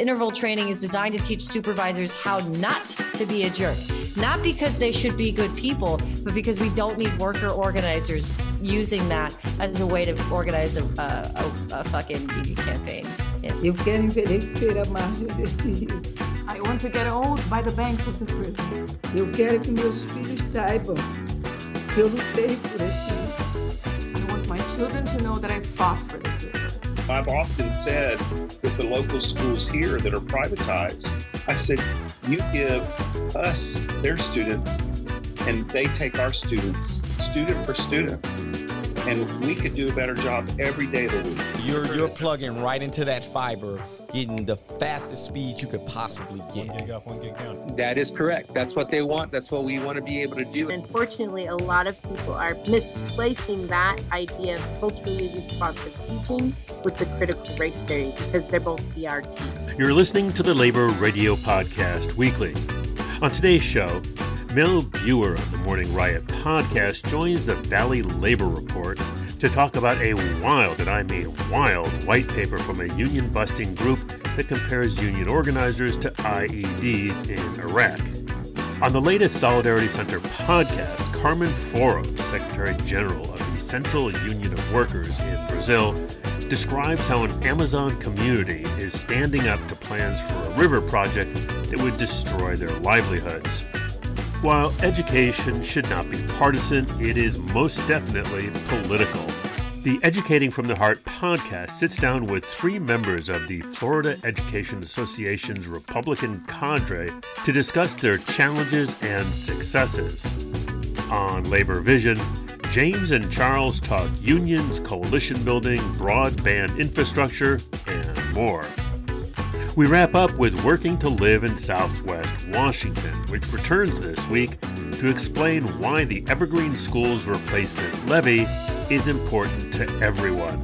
interval training is designed to teach supervisors how not to be a jerk. Not because they should be good people, but because we don't need worker organizers using that as a way to organize a, a, a, a fucking beauty campaign. Yeah. Eu quero envelhecer à margem deste rio. I want to get old by the banks of this river. Eu quero que meus filhos saibam que eu lutei por este rio. I want my children to know that I fought for this river. I've often said with the local schools here that are privatized, I said, you give us their students and they take our students, student for student. And we could do a better job every day of the week. You're you're plugging right into that fiber, getting the fastest speed you could possibly get. One gig up, one gig down. That is correct. That's what they want. That's what we want to be able to do. Unfortunately, a lot of people are misplacing that idea of culturally responsive teaching with the critical race theory because they're both CRT. You're listening to the Labor Radio Podcast Weekly. On today's show, Mel Buer of the Morning Riot podcast joins the Valley Labor Report to talk about a wild, and I mean wild, white paper from a union busting group that compares union organizers to IEDs in Iraq. On the latest Solidarity Center podcast, Carmen Foro, Secretary General of the Central Union of Workers in Brazil, describes how an Amazon community is standing up to plans for a river project that would destroy their livelihoods. While education should not be partisan, it is most definitely political. The Educating from the Heart podcast sits down with three members of the Florida Education Association's Republican cadre to discuss their challenges and successes. On Labor Vision, James and Charles talk unions, coalition building, broadband infrastructure, and more. We wrap up with Working to Live in Southwest Washington, which returns this week to explain why the Evergreen Schools Replacement Levy is important to everyone.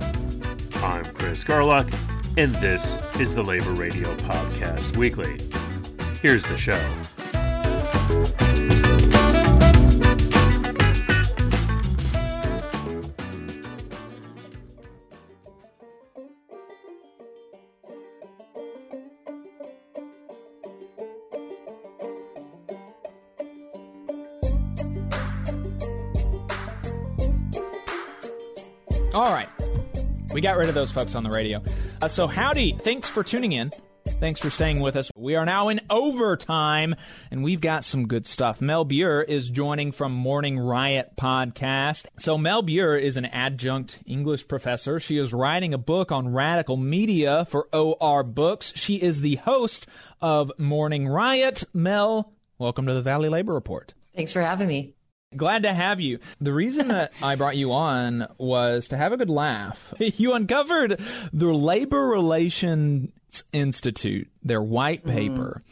I'm Chris Garlock, and this is the Labor Radio Podcast Weekly. Here's the show. We got rid of those folks on the radio. Uh, so, howdy. Thanks for tuning in. Thanks for staying with us. We are now in overtime, and we've got some good stuff. Mel Buer is joining from Morning Riot podcast. So, Mel Buer is an adjunct English professor. She is writing a book on radical media for OR Books. She is the host of Morning Riot. Mel, welcome to the Valley Labor Report. Thanks for having me. Glad to have you. The reason that I brought you on was to have a good laugh. You uncovered the Labor Relations Institute, their white mm-hmm. paper.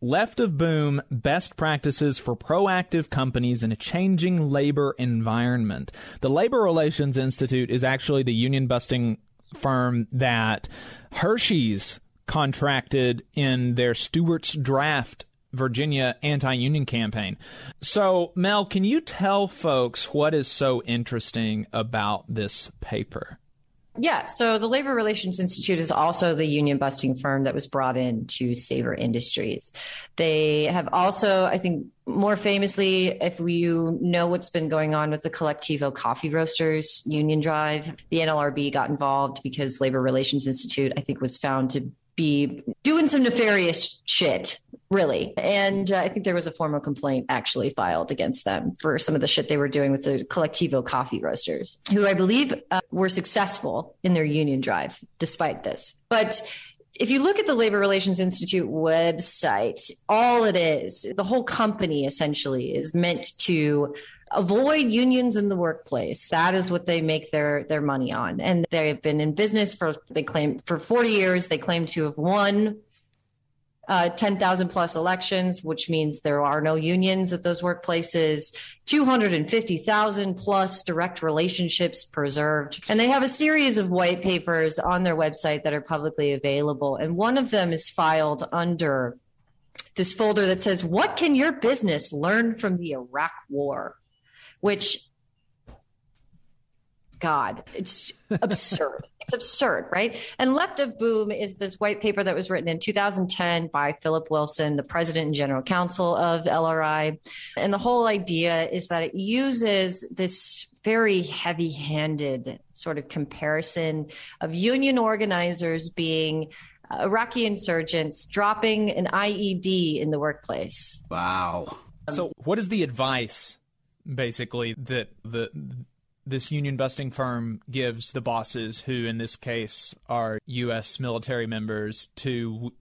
Left of Boom Best Practices for Proactive Companies in a Changing Labor Environment. The Labor Relations Institute is actually the union busting firm that Hershey's contracted in their Stuarts Draft Virginia anti union campaign. So, Mel, can you tell folks what is so interesting about this paper? Yeah, so the Labor Relations Institute is also the union busting firm that was brought in to Savor Industries. They have also, I think, more famously, if you know what's been going on with the Colectivo Coffee Roasters union drive, the NLRB got involved because Labor Relations Institute, I think, was found to be doing some nefarious shit, really. And uh, I think there was a formal complaint actually filed against them for some of the shit they were doing with the Colectivo coffee roasters, who I believe uh, were successful in their union drive despite this. But if you look at the Labor Relations Institute website, all it is, the whole company essentially is meant to avoid unions in the workplace. That is what they make their their money on. And they've been in business for they claim for 40 years. They claim to have won uh, 10,000 plus elections, which means there are no unions at those workplaces, 250,000 plus direct relationships preserved. And they have a series of white papers on their website that are publicly available. And one of them is filed under this folder that says, What can your business learn from the Iraq War? Which God, it's absurd. it's absurd, right? And Left of Boom is this white paper that was written in 2010 by Philip Wilson, the president and general counsel of LRI. And the whole idea is that it uses this very heavy handed sort of comparison of union organizers being Iraqi insurgents dropping an IED in the workplace. Wow. So, what is the advice, basically, that the this union busting firm gives the bosses, who in this case are U.S. military members, to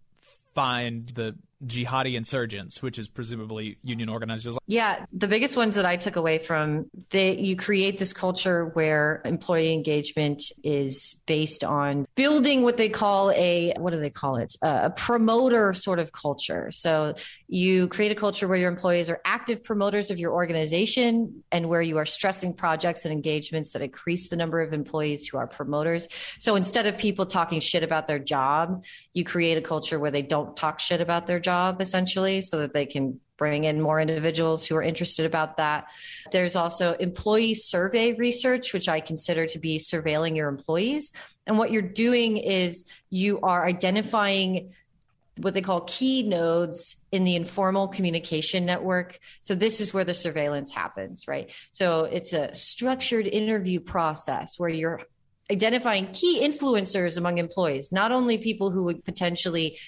find the jihadi insurgents, which is presumably union organizers. Yeah, the biggest ones that I took away from they you create this culture where employee engagement is based on building what they call a what do they call it a promoter sort of culture. So you create a culture where your employees are active promoters of your organization and where you are stressing projects and engagements that increase the number of employees who are promoters. So instead of people talking shit about their job, you create a culture where they don't talk shit about their job job essentially so that they can bring in more individuals who are interested about that. There's also employee survey research, which I consider to be surveilling your employees. And what you're doing is you are identifying what they call key nodes in the informal communication network. So this is where the surveillance happens, right? So it's a structured interview process where you're identifying key influencers among employees, not only people who would potentially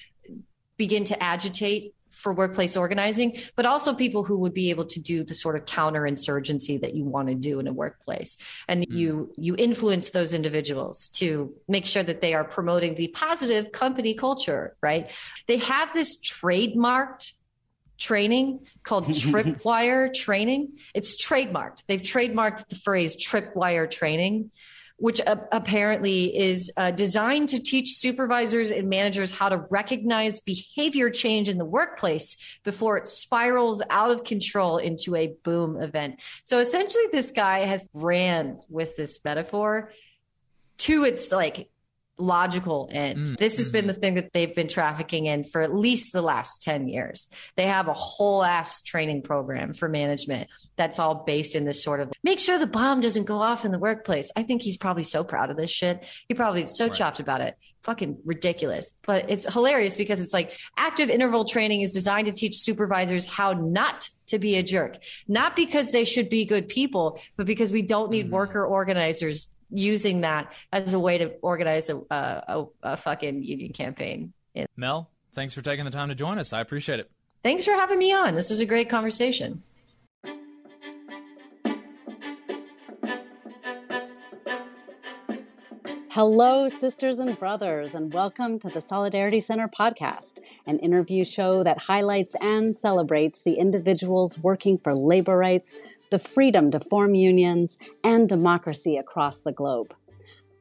begin to agitate for workplace organizing, but also people who would be able to do the sort of counterinsurgency that you want to do in a workplace. And mm. you you influence those individuals to make sure that they are promoting the positive company culture, right? They have this trademarked training called tripwire training. It's trademarked. They've trademarked the phrase tripwire training which apparently is uh, designed to teach supervisors and managers how to recognize behavior change in the workplace before it spirals out of control into a boom event. So essentially, this guy has ran with this metaphor to its like logical end. Mm-hmm. This has been the thing that they've been trafficking in for at least the last 10 years. They have a whole ass training program for management that's all based in this sort of make sure the bomb doesn't go off in the workplace. I think he's probably so proud of this shit. He probably is so right. chopped about it. Fucking ridiculous. But it's hilarious because it's like active interval training is designed to teach supervisors how not to be a jerk. Not because they should be good people, but because we don't need mm-hmm. worker organizers using that as a way to organize a, a, a fucking union campaign. Mel, thanks for taking the time to join us. I appreciate it. Thanks for having me on. This was a great conversation. Hello, sisters and brothers, and welcome to the Solidarity Center podcast, an interview show that highlights and celebrates the individuals working for labor rights, the freedom to form unions, and democracy across the globe.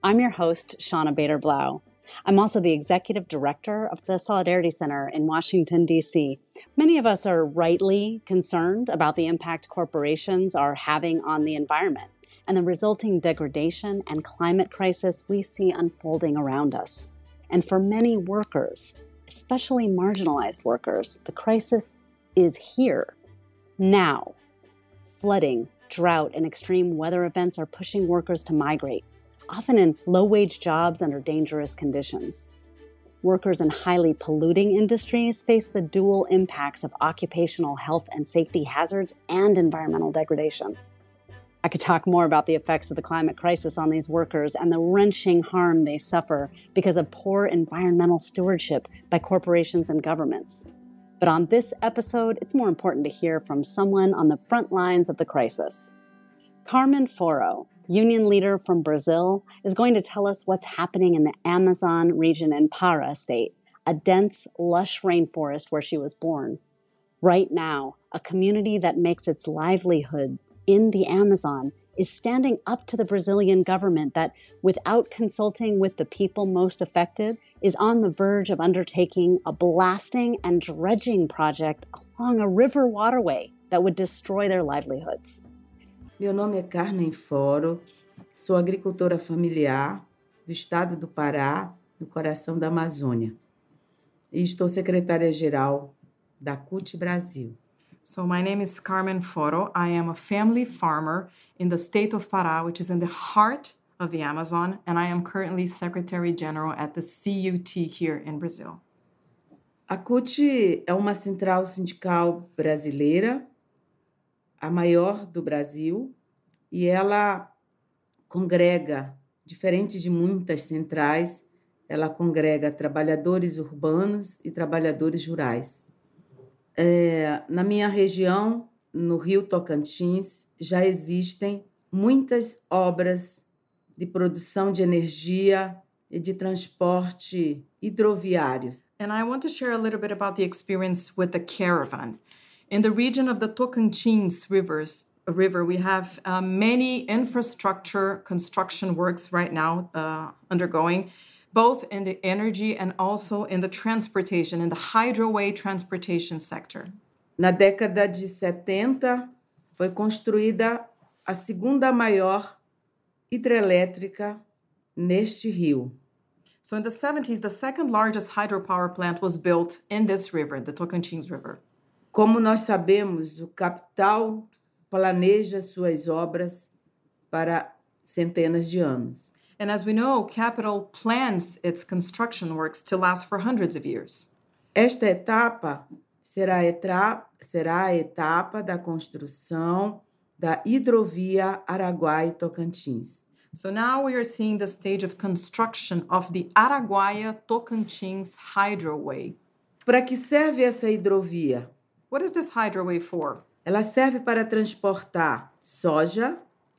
I'm your host, Shawna Bader Blau. I'm also the executive director of the Solidarity Center in Washington, D.C. Many of us are rightly concerned about the impact corporations are having on the environment and the resulting degradation and climate crisis we see unfolding around us. And for many workers, especially marginalized workers, the crisis is here, now. Flooding, drought, and extreme weather events are pushing workers to migrate, often in low wage jobs under dangerous conditions. Workers in highly polluting industries face the dual impacts of occupational health and safety hazards and environmental degradation. I could talk more about the effects of the climate crisis on these workers and the wrenching harm they suffer because of poor environmental stewardship by corporations and governments. But on this episode, it's more important to hear from someone on the front lines of the crisis. Carmen Foro, union leader from Brazil, is going to tell us what's happening in the Amazon region in Para state, a dense, lush rainforest where she was born. Right now, a community that makes its livelihood in the Amazon is standing up to the Brazilian government that, without consulting with the people most affected, is on the verge of undertaking a blasting and dredging project along a river waterway that would destroy their livelihoods. Meu nome é Carmen Foro, sou agricultora familiar do estado do Pará, no coração da Amazônia. E estou secretária-geral da CUT Brasil. So my name is Carmen Foro. I am a family farmer in the state of Pará, which is in the heart of the Amazon, and I am currently Secretary General at the CUT here in Brazil. A CUT é uma central sindical brasileira, a maior do Brasil, e ela congrega, diferente de muitas centrais, ela congrega trabalhadores urbanos e trabalhadores rurais. É, na minha região, no Rio Tocantins, já existem muitas obras de produção de energia e de transporte hidroviário. And I want to share a little bit about the experience with the caravan. In the region of the Tocantins rivers, river, we have uh, many infrastructure construction works right now uh, undergoing, both in the energy and also in the transportation, in the hydroway transportation sector. Na década de 70, foi construída a segunda maior hidrelétrica neste rio. So in the 70s, the second largest hydropower plant was built in this river, the Tocantins River. Como nós sabemos, o capital planeja suas obras para centenas de anos. And as we know, capital plans its construction works to last for hundreds of years. Esta etapa será etra- será a etapa da construção da hidrovia Araguai-Tocantins. So now we are seeing the stage of construction of the Araguaia Tocantins Hydroway. Para que serve essa hidrovia? What is this hydroway for? Ela serve para transportar soja,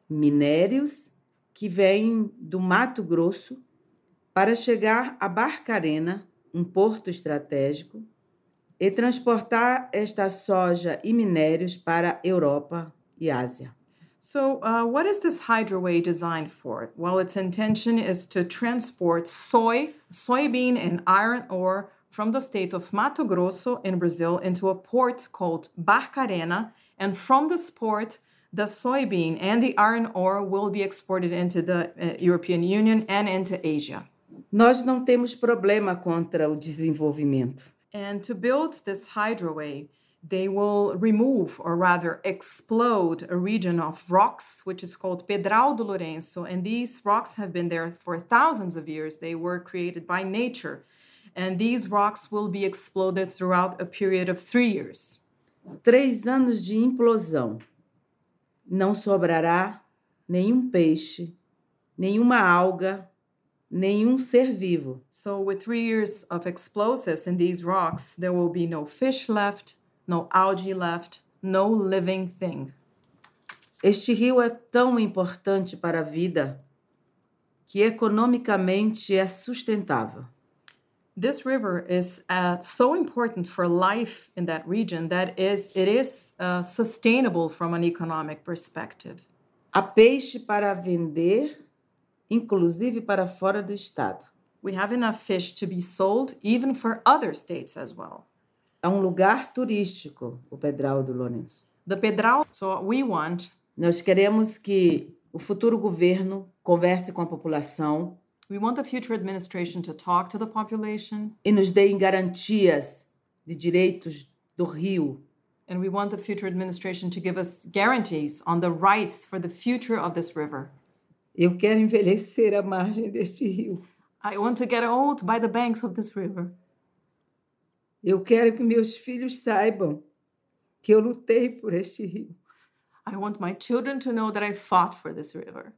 minérios que vêm do Mato Grosso para chegar a Barcarena, um porto estratégico, e transportar esta soja e minérios para Europa e Ásia. So, uh, what is this hydroway designed for? Well, its intention is to transport soy, soybean, and iron ore from the state of Mato Grosso in Brazil into a port called Barcarena. And from this port, the soybean and the iron ore will be exported into the uh, European Union and into Asia. Nós não temos problema contra o desenvolvimento. And to build this hydroway, they will remove or rather explode a region of rocks which is called Pedral do Lourenço and these rocks have been there for thousands of years they were created by nature and these rocks will be exploded throughout a period of 3 years Três anos de implosão. Não sobrará nenhum peixe, nenhuma alga, nenhum ser vivo. so with 3 years of explosives in these rocks there will be no fish left no algae left no living thing Este rio é tão importante para a vida que economicamente é sustentável. This river is uh, so important for life in that region that is it is uh, sustainable from an economic perspective Há peixe para vender, inclusive para fora do estado. we have enough fish to be sold even for other states as well É um lugar turístico, o Pedral do Lourenço. the pedral so we want Nós queremos que o futuro governo converse com a população we want the future administration to talk to the population e nos deem garantias de direitos do rio, and we want the future administration to give us guarantees on the rights for the future of this river Eu quero envelhecer à margem deste rio. i want to get old by the banks of this river Eu quero que meus filhos saibam que eu lutei por este rio. I want my children to know that I fought for this river.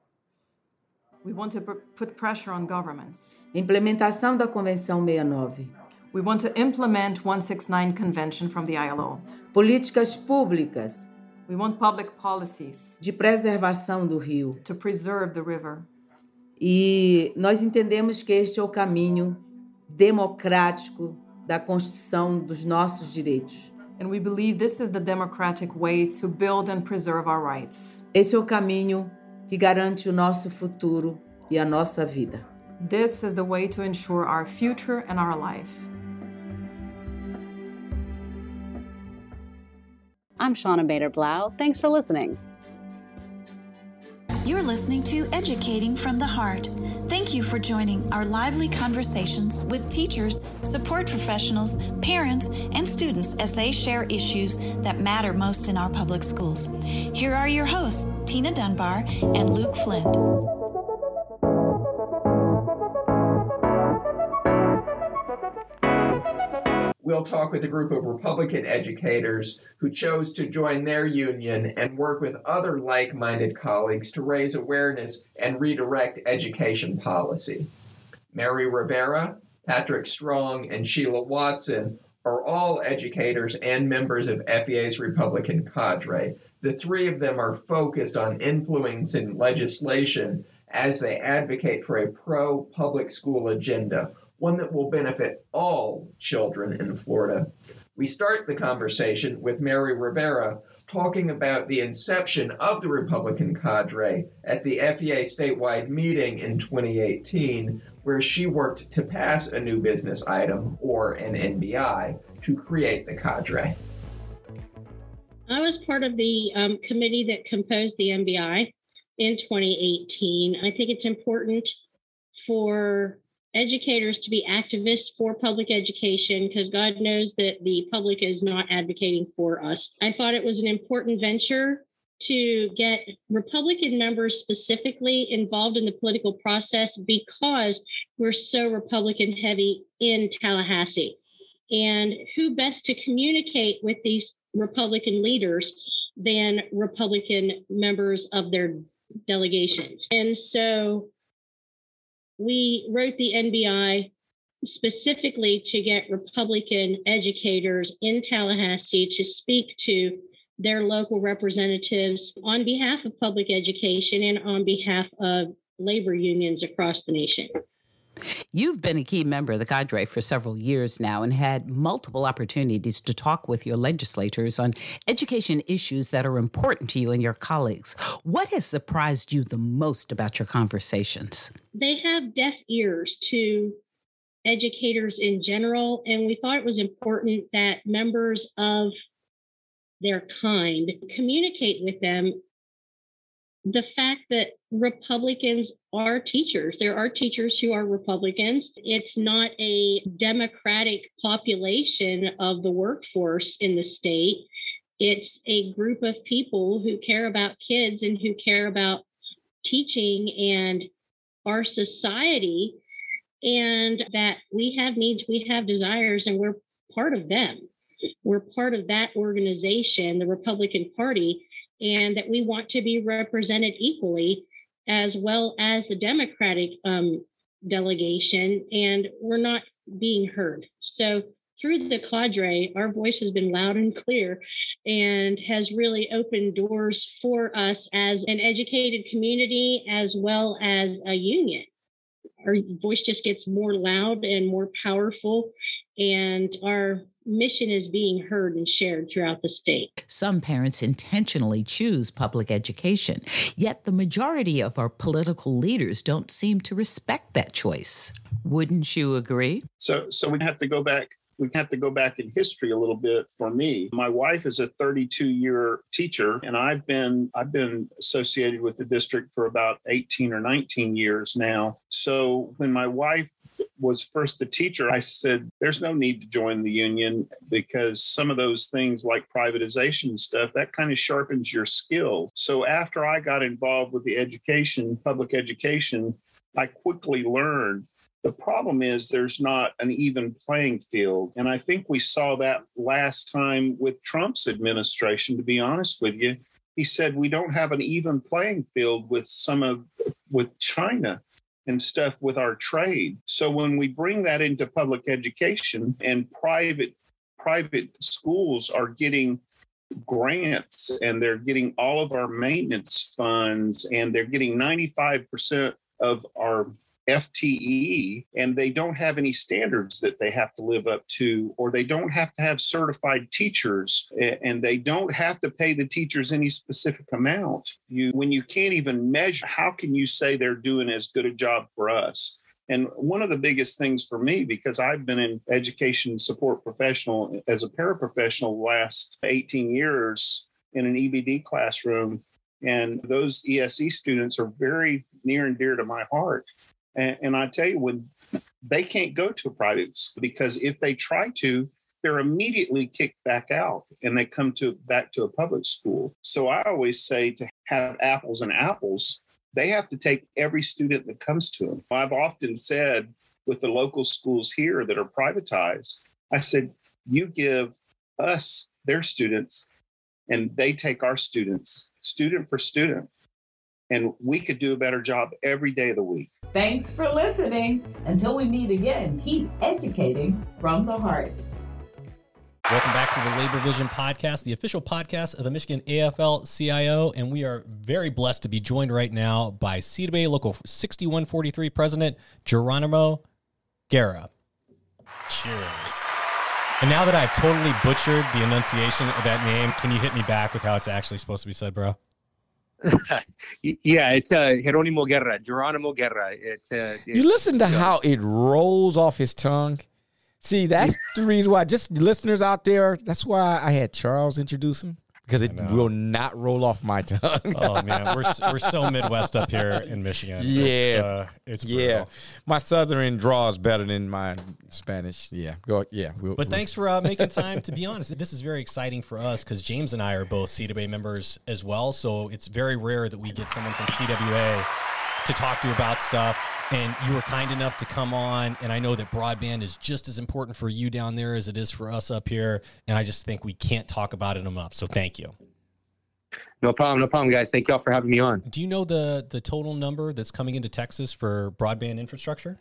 We want to put pressure on governments. Implementação da Convenção 69. We want to implement 169 Convention from the ILO. Políticas públicas We want public policies de preservação do rio. to preserve the river. E nós entendemos que este é o caminho democrático da construção dos nossos direitos. And we believe this is the democratic way to build and preserve our rights. Esse é o caminho que garante o nosso futuro e a nossa vida. This is the way to ensure our future and our life. I'm Shawna Bader Blau. Thanks for listening. You're listening to Educating from the Heart. Thank you for joining our lively conversations with teachers, support professionals, parents, and students as they share issues that matter most in our public schools. Here are your hosts, Tina Dunbar and Luke Flint. We'll talk with a group of Republican educators who chose to join their union and work with other like minded colleagues to raise awareness and redirect education policy. Mary Rivera, Patrick Strong, and Sheila Watson are all educators and members of FEA's Republican cadre. The three of them are focused on influencing legislation as they advocate for a pro public school agenda, one that will benefit all children in Florida. We start the conversation with Mary Rivera talking about the inception of the Republican cadre at the FEA statewide meeting in 2018, where she worked to pass a new business item, or an NBI, to create the cadre. I was part of the um, committee that composed the NBI in 2018. I think it's important for educators to be activists for public education because God knows that the public is not advocating for us. I thought it was an important venture to get Republican members specifically involved in the political process because we're so Republican heavy in Tallahassee. And who best to communicate with these Republican leaders than Republican members of their delegations? And so we wrote the NBI specifically to get Republican educators in Tallahassee to speak to their local representatives on behalf of public education and on behalf of labor unions across the nation. You've been a key member of the cadre for several years now and had multiple opportunities to talk with your legislators on education issues that are important to you and your colleagues. What has surprised you the most about your conversations? They have deaf ears to educators in general, and we thought it was important that members of their kind communicate with them the fact that Republicans are teachers. There are teachers who are Republicans. It's not a democratic population of the workforce in the state. It's a group of people who care about kids and who care about teaching and our society, and that we have needs, we have desires, and we're part of them. We're part of that organization, the Republican Party and that we want to be represented equally as well as the Democratic um, delegation, and we're not being heard. So, through the cadre, our voice has been loud and clear and has really opened doors for us as an educated community as well as a union. Our voice just gets more loud and more powerful, and our mission is being heard and shared throughout the state. Some parents intentionally choose public education, yet the majority of our political leaders don't seem to respect that choice. Wouldn't you agree? So so we have to go back we have to go back in history a little bit for me. My wife is a 32 year teacher and I've been I've been associated with the district for about 18 or 19 years now. So when my wife was first a teacher, I said, there's no need to join the union because some of those things like privatization stuff, that kind of sharpens your skills. So after I got involved with the education, public education, I quickly learned the problem is there's not an even playing field. And I think we saw that last time with Trump's administration, to be honest with you. He said we don't have an even playing field with some of with China and stuff with our trade. So when we bring that into public education and private private schools are getting grants and they're getting all of our maintenance funds and they're getting 95% of our FTE and they don't have any standards that they have to live up to, or they don't have to have certified teachers and they don't have to pay the teachers any specific amount. You, when you can't even measure, how can you say they're doing as good a job for us? And one of the biggest things for me, because I've been in education support professional as a paraprofessional last 18 years in an EBD classroom, and those ESE students are very near and dear to my heart and, and I tell you, when they can't go to a private school because if they try to, they're immediately kicked back out and they come to back to a public school. So I always say to have apples and apples, they have to take every student that comes to them. I've often said with the local schools here that are privatized, I said, you give us their students and they take our students student for student and we could do a better job every day of the week thanks for listening until we meet again keep educating from the heart Welcome back to the Labor Vision Podcast, the official podcast of the Michigan AFL CIO. And we are very blessed to be joined right now by CWA Local 6143 President Geronimo Guerra. Cheers. And now that I've totally butchered the enunciation of that name, can you hit me back with how it's actually supposed to be said, bro? yeah, it's uh, Geronimo Guerra, Geronimo Guerra. It's, uh, it's You listen to how it rolls off his tongue. See, that's the reason why. Just listeners out there, that's why I had Charles introduce him because it will not roll off my tongue. oh man, we're we're so Midwest up here in Michigan. Yeah, it's, uh, it's yeah. brutal. My Southern draw is better than my Spanish. Yeah, go. Yeah, we'll, But we'll- thanks for uh, making time. To be honest, this is very exciting for us because James and I are both CWA members as well. So it's very rare that we get someone from CWA to talk to you about stuff. And you were kind enough to come on. And I know that broadband is just as important for you down there as it is for us up here. And I just think we can't talk about it enough. So thank you. No problem, no problem, guys. Thank y'all for having me on. Do you know the the total number that's coming into Texas for broadband infrastructure?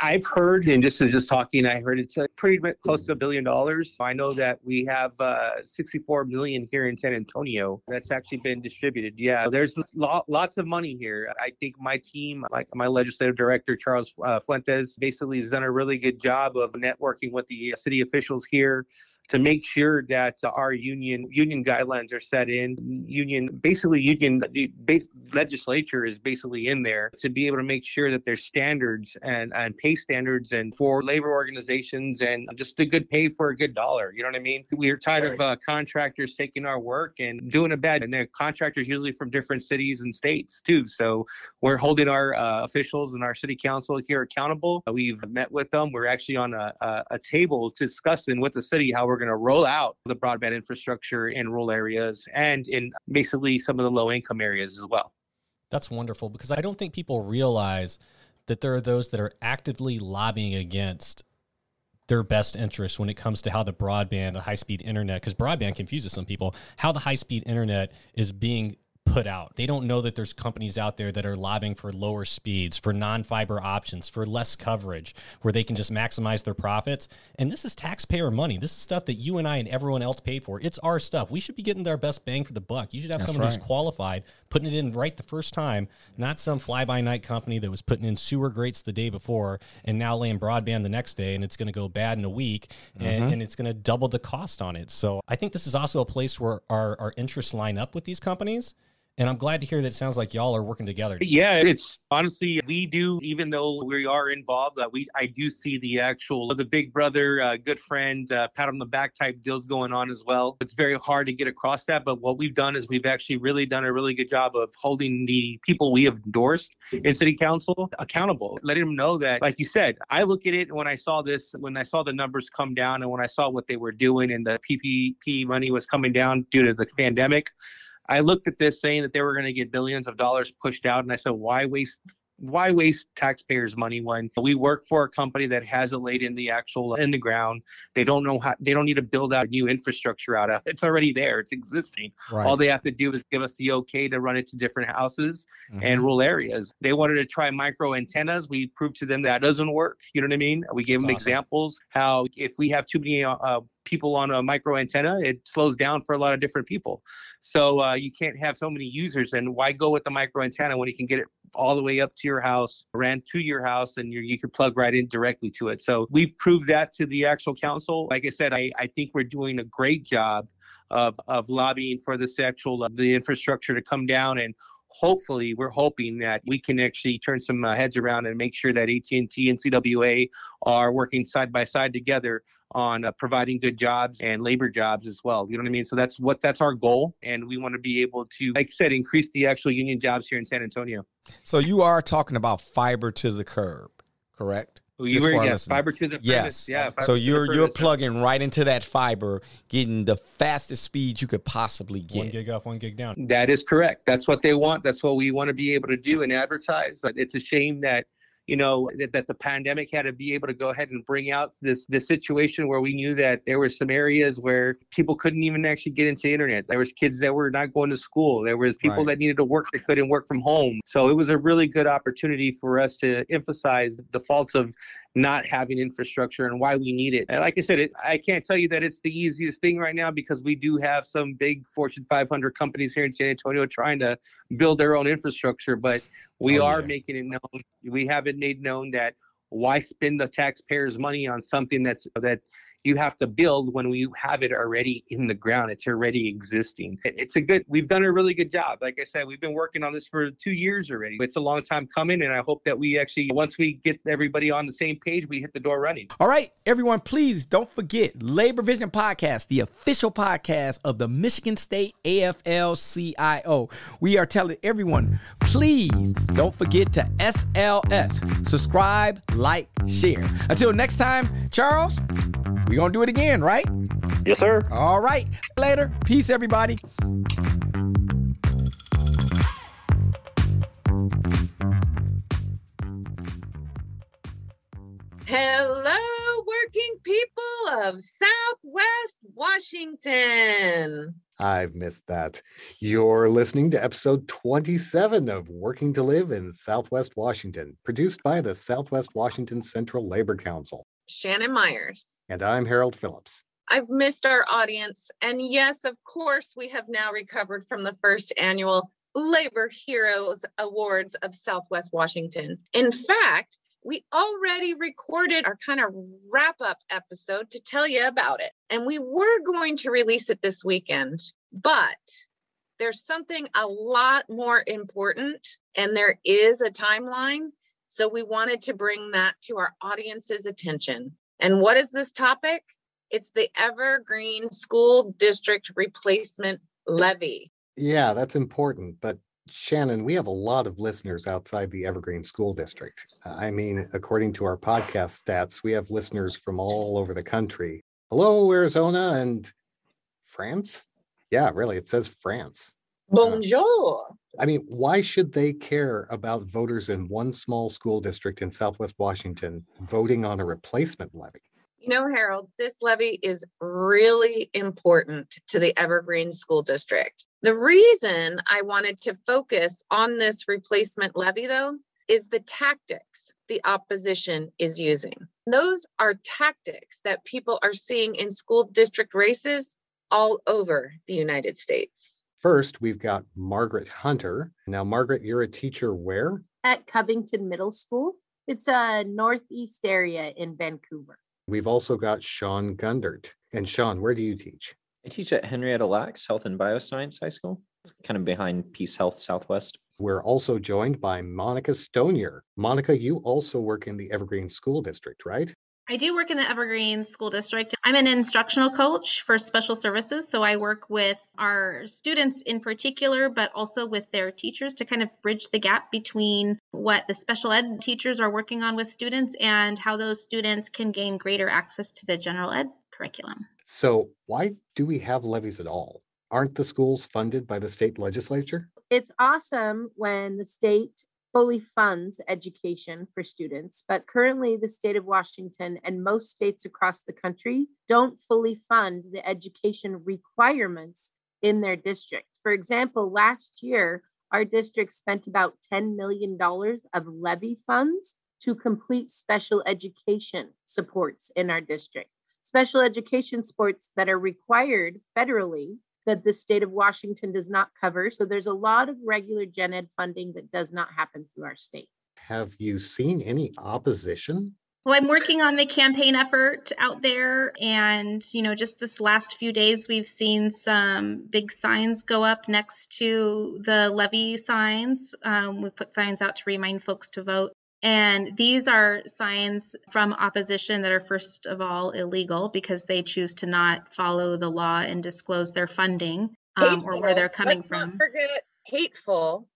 I've heard, and just just talking, I heard it's uh, pretty close to a billion dollars. I know that we have uh, 64 million here in San Antonio. That's actually been distributed. Yeah, there's lo- lots of money here. I think my team, like my legislative director Charles uh, Fuentes, basically has done a really good job of networking with the city officials here to make sure that our union union guidelines are set in. Union basically union the base legislature is basically in there to be able to make sure that there's standards and and pay standards and for labor organizations and just a good pay for a good dollar you know what i mean? We're tired of uh, contractors taking our work and doing a bad and they're contractors usually from different cities and states too so we're holding our uh, officials and our city council here accountable. We've met with them. We're actually on a, a, a table discussing with the city how we're going to roll out the broadband infrastructure in rural areas and in basically some of the low income areas as well. That's wonderful because I don't think people realize that there are those that are actively lobbying against their best interest when it comes to how the broadband, the high speed internet, because broadband confuses some people, how the high speed internet is being put out. They don't know that there's companies out there that are lobbying for lower speeds, for non-fiber options, for less coverage, where they can just maximize their profits. And this is taxpayer money. This is stuff that you and I and everyone else paid for. It's our stuff. We should be getting our best bang for the buck. You should have That's someone right. who's qualified, putting it in right the first time, not some fly-by-night company that was putting in sewer grates the day before and now laying broadband the next day, and it's going to go bad in a week, and, Mhm. and it's going to double the cost on it. So I think this is also a place where our, our interests line up with these companies. And I'm glad to hear that it sounds like y'all are working together. Yeah, it's honestly we do even though we are involved. Uh, we I do see the actual the big brother, uh, good friend, uh, pat on the back type deals going on as well. It's very hard to get across that, but what we've done is we've actually really done a really good job of holding the people we have endorsed in city council accountable, letting them know that, like you said, I look at it when I saw this, when I saw the numbers come down, and when I saw what they were doing, and the PPP money was coming down due to the pandemic. I looked at this saying that they were going to get billions of dollars pushed out, and I said, why waste? Why waste taxpayers' money when we work for a company that has it laid in the actual in the ground? They don't know how. They don't need to build out new infrastructure out of. It's already there. It's existing. Right. All they have to do is give us the okay to run it to different houses and Mhm. rural areas. They wanted to try micro antennas. We proved to them that doesn't work. You know what I mean? We gave them awesome. examples how if we have too many uh, uh, people on a micro antenna, it slows down for a lot of different people. So uh, you can't have so many users. And why go with the micro antenna when you can get it all the way up to your house, ran to your house, and you can plug right in directly to it. So we've proved that to the actual council. Like I said, I, I think we're doing a great job of, of lobbying for this actual uh, the infrastructure to come down and hopefully we're hoping that we can actually turn some uh, heads around and make sure that AT&T and CWA are working side by side together on uh, providing good jobs and labor jobs as well. You know what I mean? So that's what that's our goal and we want to be able to like I said increase the actual union jobs here in San Antonio. So you are talking about fiber to the curb, correct? Well, you were- for our yeah, listeners. fiber to the yes. furnace, yeah, fiber so you're you're plugging right into that fiber, getting the fastest speed you could possibly get. One gig up, one gig down. That is correct. That's what they want. That's what we want to be able to do and advertise. But it's a shame that you know that, that the pandemic had to be able to go ahead and bring out this this situation where we knew that there were some areas where people couldn't even actually get into the internet. There was kids that were not going to school. There was people right. that needed to work that couldn't work from home. So it was a really good opportunity for us to emphasize the faults of not having infrastructure and why we need it. And like I said, it, I can't tell you that it's the easiest thing right now because we do have some big Fortune 500 companies here in San Antonio trying to build their own infrastructure, but we oh, are yeah. making it known. We have it made known that why spend the taxpayers' money on something that's that you have to build when you have it already in the ground. It's already existing. It's a good, we've done a really good job. Like I said, we've been working on this for two years already. It's a long time coming. And I hope that we actually, once we get everybody on the same page, we hit the door running. All right, everyone, please don't forget Labor Vision Podcast, the official podcast of the Michigan State AFL CIO. We are telling everyone, please don't forget to SLS, subscribe, like, share. Until next time, Charles, we gonna do it again, right? Yes, sir. All right. Later. Peace, everybody. Hello, working people of Southwest Washington. I've missed that. You're listening to episode 27 of Working to Live in Southwest Washington, produced by the Southwest Washington Central Labor Council. Shannon Myers. And I'm Harold Phillips. I've missed our audience. And yes, of course, we have now recovered from the first annual Labor Heroes Awards of Southwest Washington. In fact, we already recorded our kind of wrap up episode to tell you about it. And we were going to release it this weekend, but there's something a lot more important, and there is a timeline. So we wanted to bring that to our audience's attention. And what is this topic? It's the Evergreen School District Replacement Levy. Yeah, that's important. But Shannon, we have a lot of listeners outside the Evergreen School District. I mean, according to our podcast stats, we have listeners from all over the country. Hello, Arizona and France? Yeah, really, it says France. Bonjour. I mean, why should they care about voters in one small school district in Southwest Washington voting on a replacement levy? You know, Harold, this levy is really important to the Evergreen School District. The reason I wanted to focus on this replacement levy, though, is the tactics the opposition is using. Those are tactics that people are seeing in school district races all over the United States. First, we've got Margaret Hunter. Now, Margaret, you're a teacher where? At Covington Middle School. It's a northeast area in Vancouver. We've also got Sean Gundert. And Sean, where do you teach? I teach at Henrietta Lacks Health and Bioscience High School. It's kind of behind Peace Health Southwest. We're also joined by Monica Stonier. Monica, you also work in the Evergreen School District, right? I do work in the Evergreen School District. I'm an instructional coach for special services. So I work with our students in particular, but also with their teachers to kind of bridge the gap between what the special ed teachers are working on with students and how those students can gain greater access to the general ed curriculum. So, why do we have levies at all? Aren't the schools funded by the state legislature? It's awesome when the state fully funds education for students, but currently the state of Washington and most states across the country don't fully fund the education requirements in their district. For example, last year, our district spent about $10 million of levy funds to complete special education supports in our district. Special education sports that are required federally that the state of Washington does not cover. So there's a lot of regular gen ed funding that does not happen through our state. Have you seen any opposition? Well, I'm working on the campaign effort out there. And, you know, just this last few days, we've seen some big signs go up next to the levy signs. Um, we put signs out to remind folks to vote. And these are signs from opposition that are, first of all, illegal because they choose to not follow the law and disclose their funding um, or where they're coming Let's from. Not forget hateful.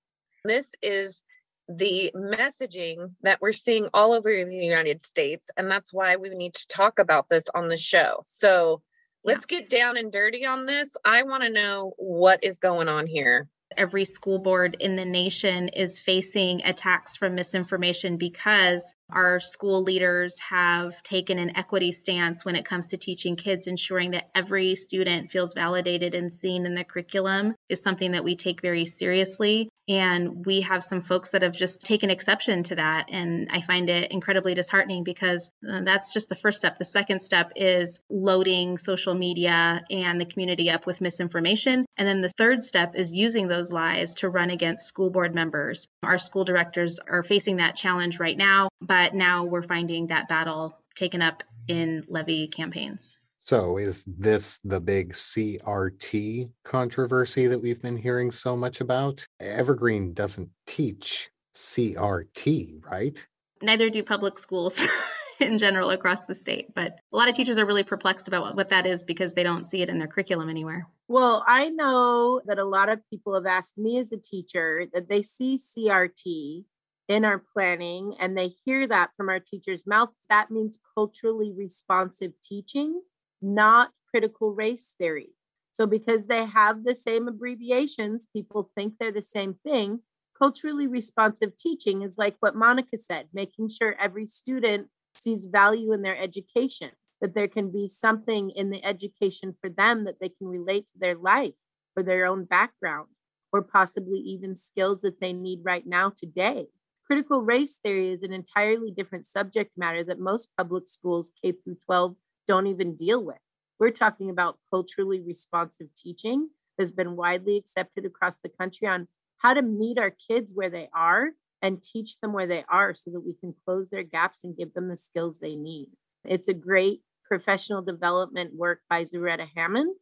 This is the messaging that we're seeing all over the United States. And that's why we need to talk about this on the show. So let's yeah. get down and dirty on this. I want to know what is going on here. Every school board in the nation is facing attacks from misinformation because our school leaders have taken an equity stance when it comes to teaching kids, ensuring that every student feels validated and seen in the curriculum is something that we take very seriously. And we have some folks that have just taken exception to that. And I find it incredibly disheartening because uh, that's just the first step. The second step is loading social media and the community up with misinformation. And then the third step is using those lies to run against school board members. Our school directors are facing that challenge right now, but now we're finding that battle taken up in levy campaigns. So, is this the big CRT controversy that we've been hearing so much about? Evergreen doesn't teach CRT, right? Neither do public schools. in general across the state. But a lot of teachers are really perplexed about what that is because they don't see it in their curriculum anywhere. Well, I know that a lot of people have asked me as a teacher that they see CRT in our planning and they hear that from our teachers' mouths. That means culturally responsive teaching not critical race theory. So, because they have the same abbreviations, people think they're the same thing. Culturally responsive teaching is like what Monica said, making sure every student sees value in their education, that there can be something in the education for them that they can relate to their life or their own background, or possibly even skills that they need right now today. Critical race theory is an entirely different subject matter that most public schools, K through 12, don't even deal with. We're talking about culturally responsive teaching has been widely accepted across the country on how to meet our kids where they are and teach them where they are so that we can close their gaps and give them the skills they need. It's a great professional development work by Zaretta Hammond.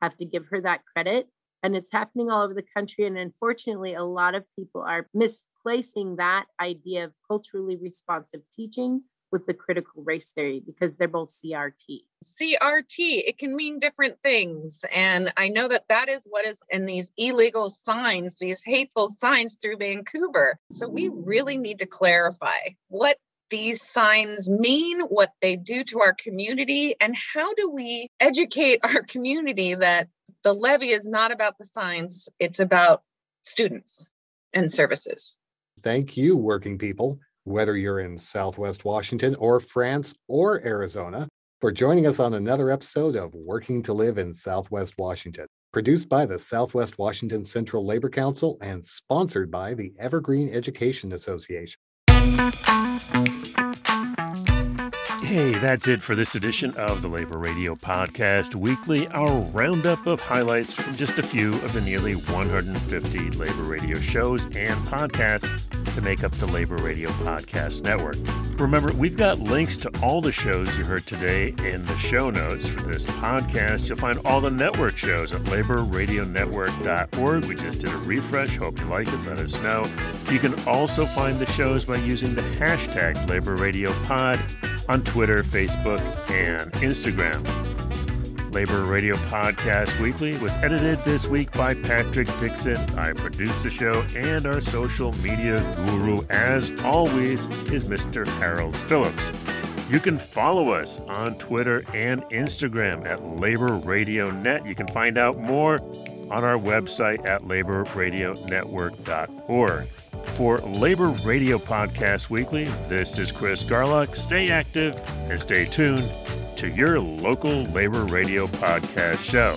Have to give her that credit. And it's happening all over the country. And unfortunately, a lot of people are misplacing that idea of culturally responsive teaching with the critical race theory because they're both CRT. CRT, it can mean different things. And I know that that is what is in these illegal signs, these hateful signs through Vancouver. So we really need to clarify what these signs mean, what they do to our community, and how do we educate our community that the levy is not about the signs, it's about students and services. Thank you, working people whether you're in Southwest Washington or France or Arizona, for joining us on another episode of Working to Live in Southwest Washington, produced by the Southwest Washington Central Labor Council and sponsored by the Evergreen Education Association. Hey, that's it for this edition of the Labor Radio Podcast Weekly, our roundup of highlights from just a few of the nearly 150 labor radio shows and podcasts to make up the Labor Radio Podcast Network. Remember, we've got links to all the shows you heard today in the show notes for this podcast. You'll find all the network shows at laborradionetwork.org. We just did a refresh. Hope you like it. Let us know. You can also find the shows by using the hashtag Labor Radio Pod on Twitter, Facebook, and Instagram. Labor Radio Podcast Weekly was edited this week by Patrick Dixon. I produced the show, and our social media guru, as always, is Mr. Harold Phillips. You can follow us on Twitter and Instagram at Labor Radio Net. You can find out more on our website at laborradionetwork.org. For Labor Radio Podcast Weekly, this is Chris Garlock. Stay active and stay tuned to your local labor radio podcast show.